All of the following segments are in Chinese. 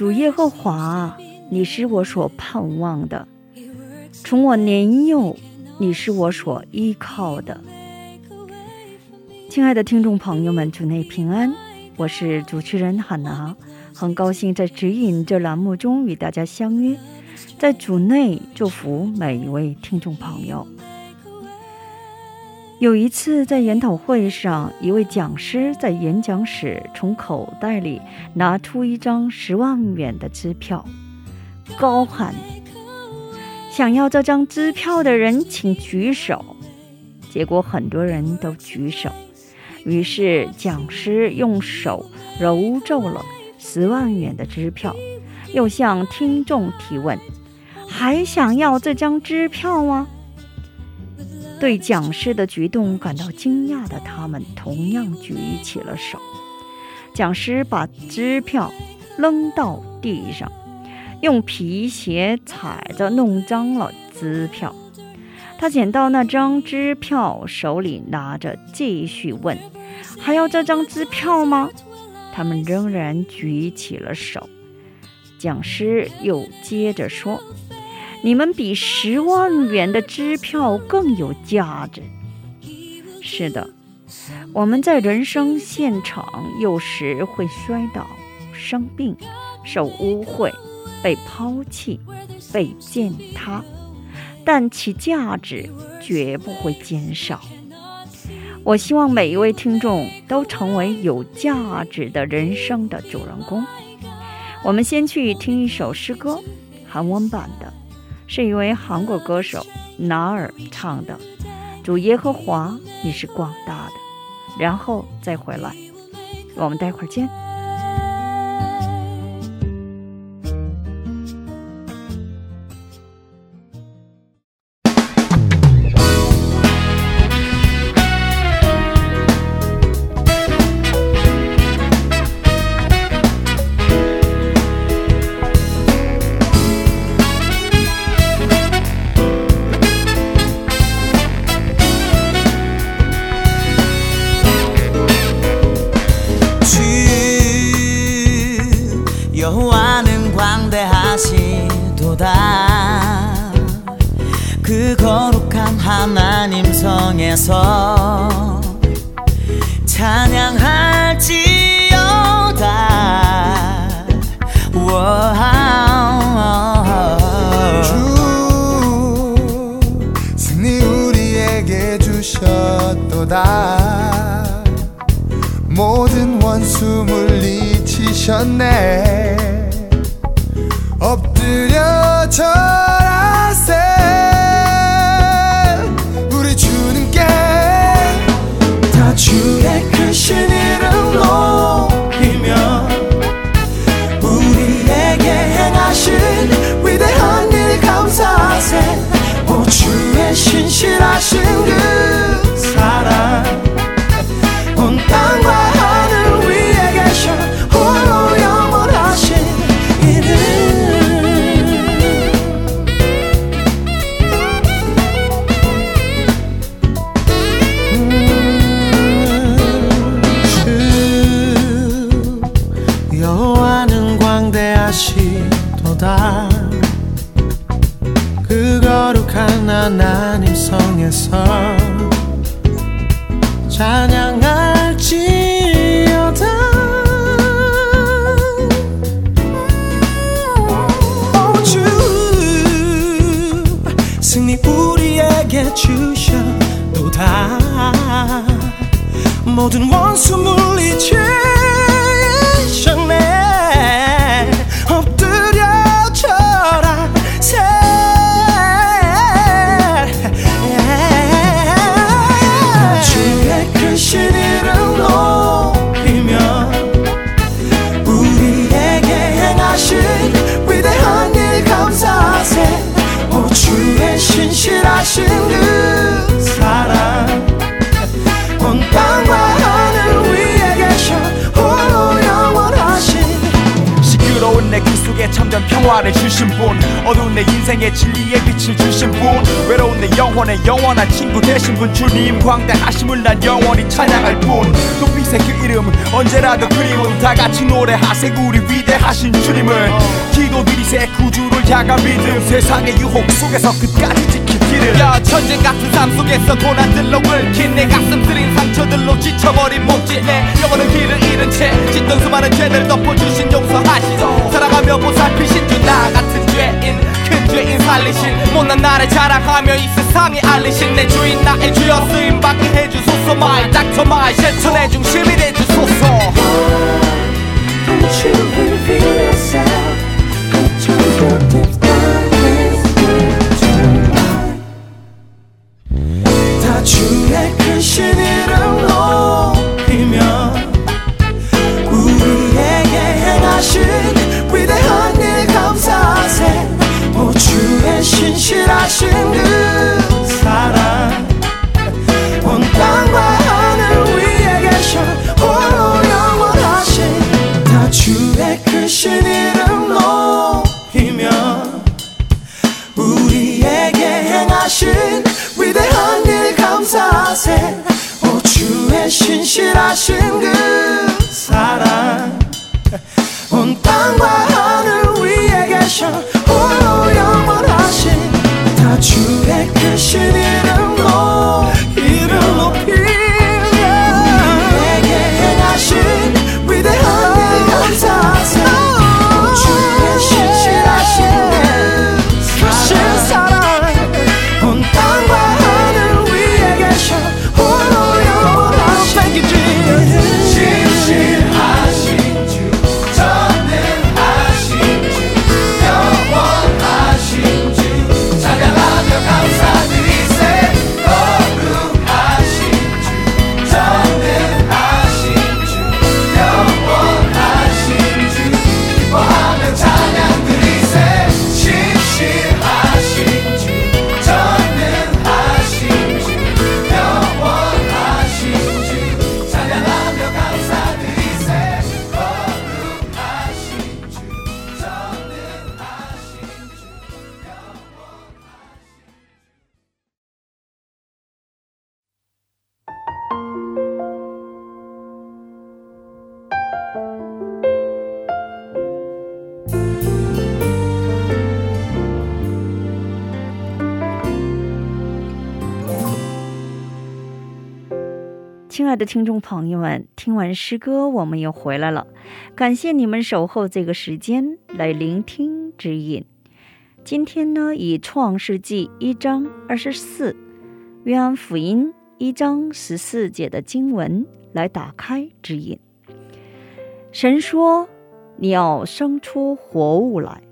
主耶和华，你是我所盼望的，从我年幼，你是我所依靠的。亲爱的听众朋友们，主内平安，我是主持人海娜，很高兴在指引这栏目中与大家相约，在主内祝福每一位听众朋友。有一次在研讨会上，一位讲师在演讲时从口袋里拿出一张十万元的支票，高喊：“想要这张支票的人请举手。”结果很多人都举手，于是讲师用手揉皱了十万元的支票，又向听众提问：“还想要这张支票吗？”对讲师的举动感到惊讶的他们，同样举起了手。讲师把支票扔到地上，用皮鞋踩着弄脏了支票。他捡到那张支票，手里拿着，继续问：“还要这张支票吗？”他们仍然举起了手。讲师又接着说。你们比十万元的支票更有价值。是的，我们在人生现场有时会摔倒、生病、受污秽、被抛弃、被践踏，但其价值绝不会减少。我希望每一位听众都成为有价值的人生的主人公。我们先去听一首诗歌，韩文版的。是一位韩国歌手拿尔唱的《主耶和华，你是广大的》，然后再回来，我们待会儿见。 하나님 성에서 찬양할지어다. 주 승리 우리에게 주셨도다. 모든 원수 물리치셨네. 엎드려 절하세 크신 이름 높이며 우리에게 행하신 위대한 일 감사하세. 오 주의 신실하신 모든 원수 물리치 시끄러운 내그 속에 참된 평화를 주신 분 어두운 내 인생의 진리의 빛을 주신 분 외로운 내 영혼의 영원한 친구 되신 분 주님 광대하심을 난 영원히 찬양할 뿐. 높이세 그 이름 언제라도 그리운 다 같이 노래하세 우리 위대하신 주님을. 기도드리세 구주 를 향한 믿음 세상의 유혹 속에서 끝까지 지키기를 야 전쟁 같은 삶 속에서 고난들로 얽힌 내 가슴 쓰린 상처들로 지쳐버린 몸짓 내 영혼은 길을 잃은 채 짓던 수많은 죄들 덮어주신 용서하시고 사랑하며 보살피신 주 나 같은 죄인 큰 죄인 살리신 못난 나를 자랑하며 이 세상에 알리신 내 주인 나의 주여 쓰임받게 해주소서. 마이 닥터 마이 내 중심이 돼주소서. Don't you reveal yourself Turn your deep 다 주의 亲爱的听众朋友们，听完诗歌，我们又回来了。感谢你们守候这个时间来聆听指引。今天呢，以《创世纪》一章二十四、约翰福音一章十四节的经文来打开指引。神说：“你要生出活物来，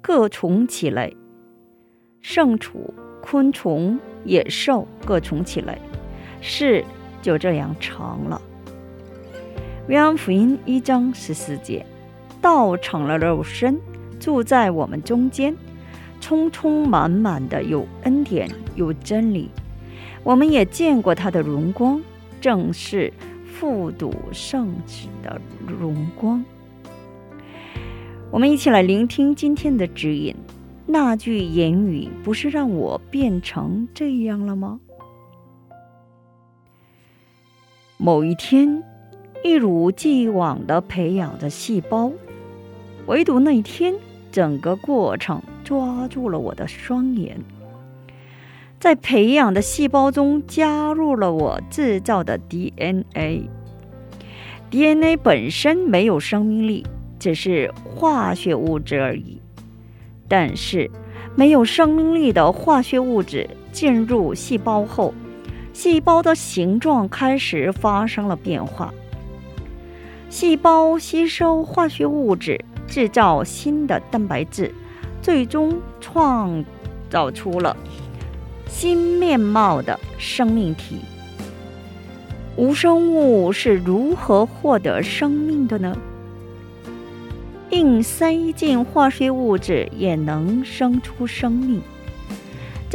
各从其类，牲畜、昆虫、野兽各从其类。”是就这样成了。约翰福音一章十四节，道成了肉身，住在我们中间，充充满满的有恩典有真理。我们也见过他的荣光，正是复读圣旨的荣光。我们一起来聆听今天的指引。那句言语不是让我变成这样了吗？某一天，一如既往的培养着细胞，唯独那一天，整个过程抓住了我的双眼。在培养的细胞中加入了我制造的 DNA。DNA 本身没有生命力，只是化学物质而已。但是，没有生命力的化学物质进入细胞后，细胞的形状开始发生了变化。细胞吸收化学物质，制造新的蛋白质，最终创造出了新面貌的生命体。无生物是如何获得生命的呢？硬塞进化学物质也能生出生命。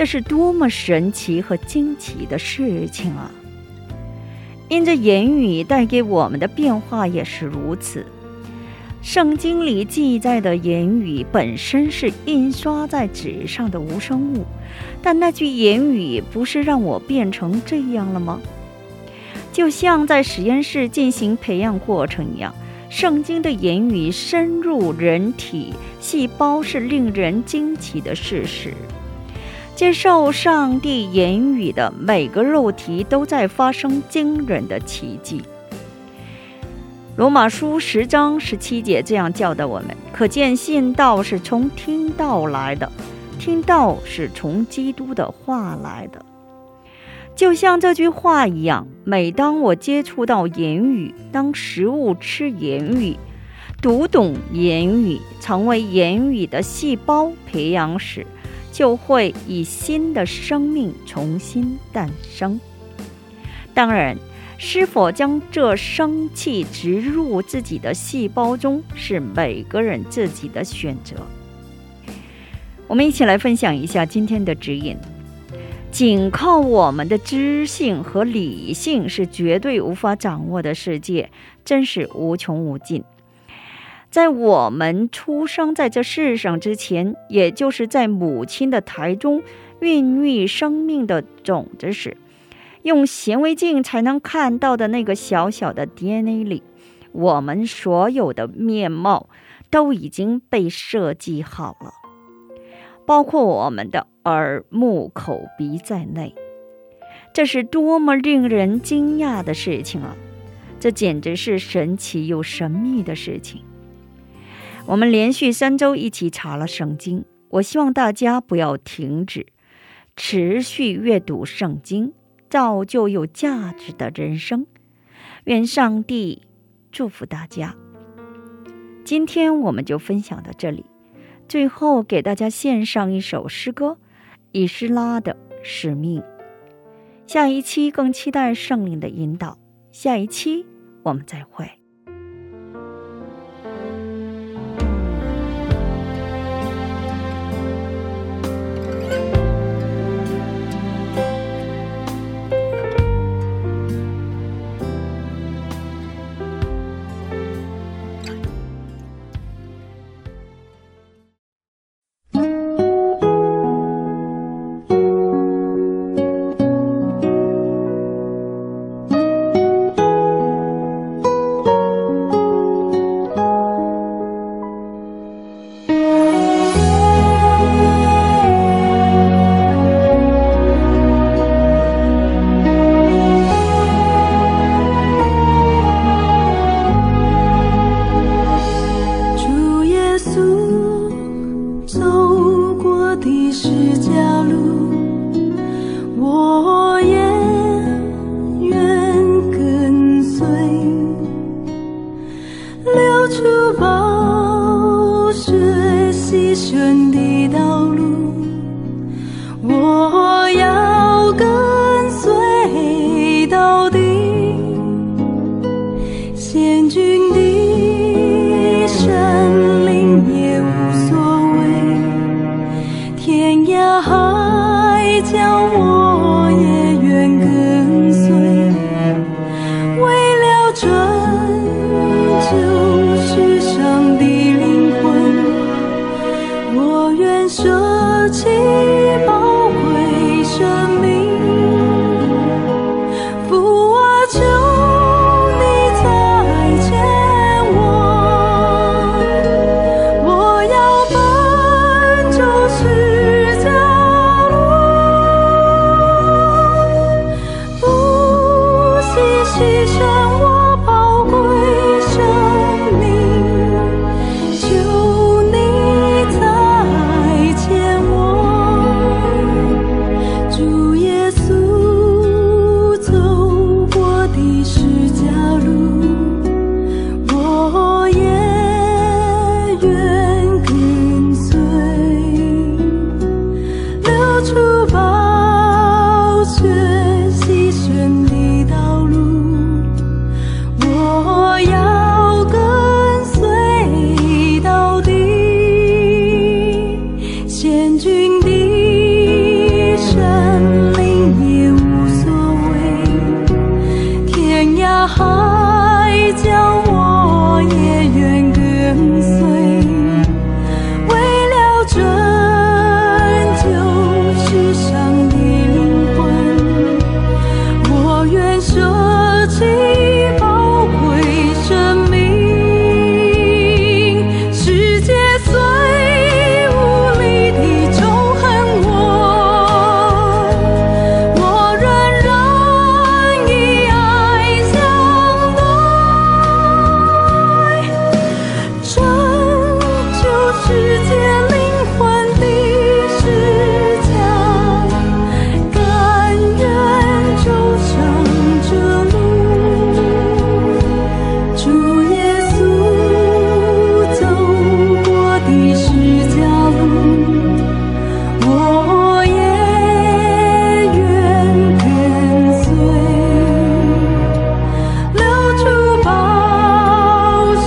这是多么神奇和惊奇的事情啊！因着言语带给我们的变化也是如此。圣经里记载的言语本身是印刷在纸上的无生物，但那句言语不是让我变成这样了吗？就像在实验室进行培养过程一样，圣经的言语深入人体细胞是令人惊奇的事实。接受上帝言语的每个肉体都在发生惊人的奇迹。罗马书十章十七节这样教导我们：可见信道是从听道来的，听道是从基督的话来的。就像这句话一样，每当我接触到言语，当食物吃言语，读懂言语，成为言语的细胞培养时。就会以新的生命重新诞生。当然，是否将这生气植入自己的细胞中，是每个人自己的选择。我们一起来分享一下今天的指引：仅靠我们的知性和理性是绝对无法掌握的世界，真是无穷无尽。在我们出生在这世上之前，也就是在母亲的胎中孕育生命的种子时，用显微镜才能看到的那个小小的 DNA 里，我们所有的面貌都已经被设计好了，包括我们的耳、目、口、鼻在内。这是多么令人惊讶的事情啊！这简直是神奇又神秘的事情。我们连续三周一起查了圣经，我希望大家不要停止，持续阅读圣经，造就有价值的人生。愿上帝祝福大家。今天我们就分享到这里，最后给大家献上一首诗歌《以斯拉的使命》。下一期更期待圣灵的引导。下一期我们再会。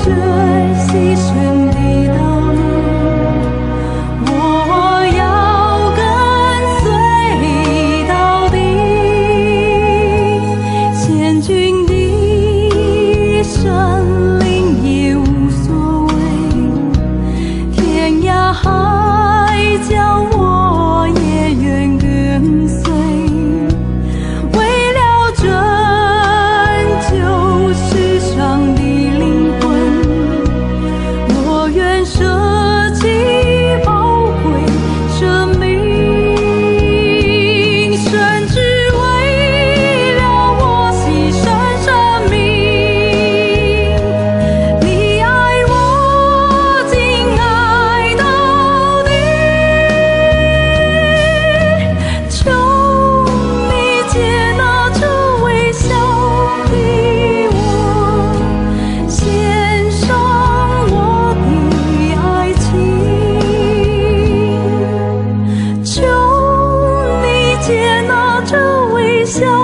追思想你的。笑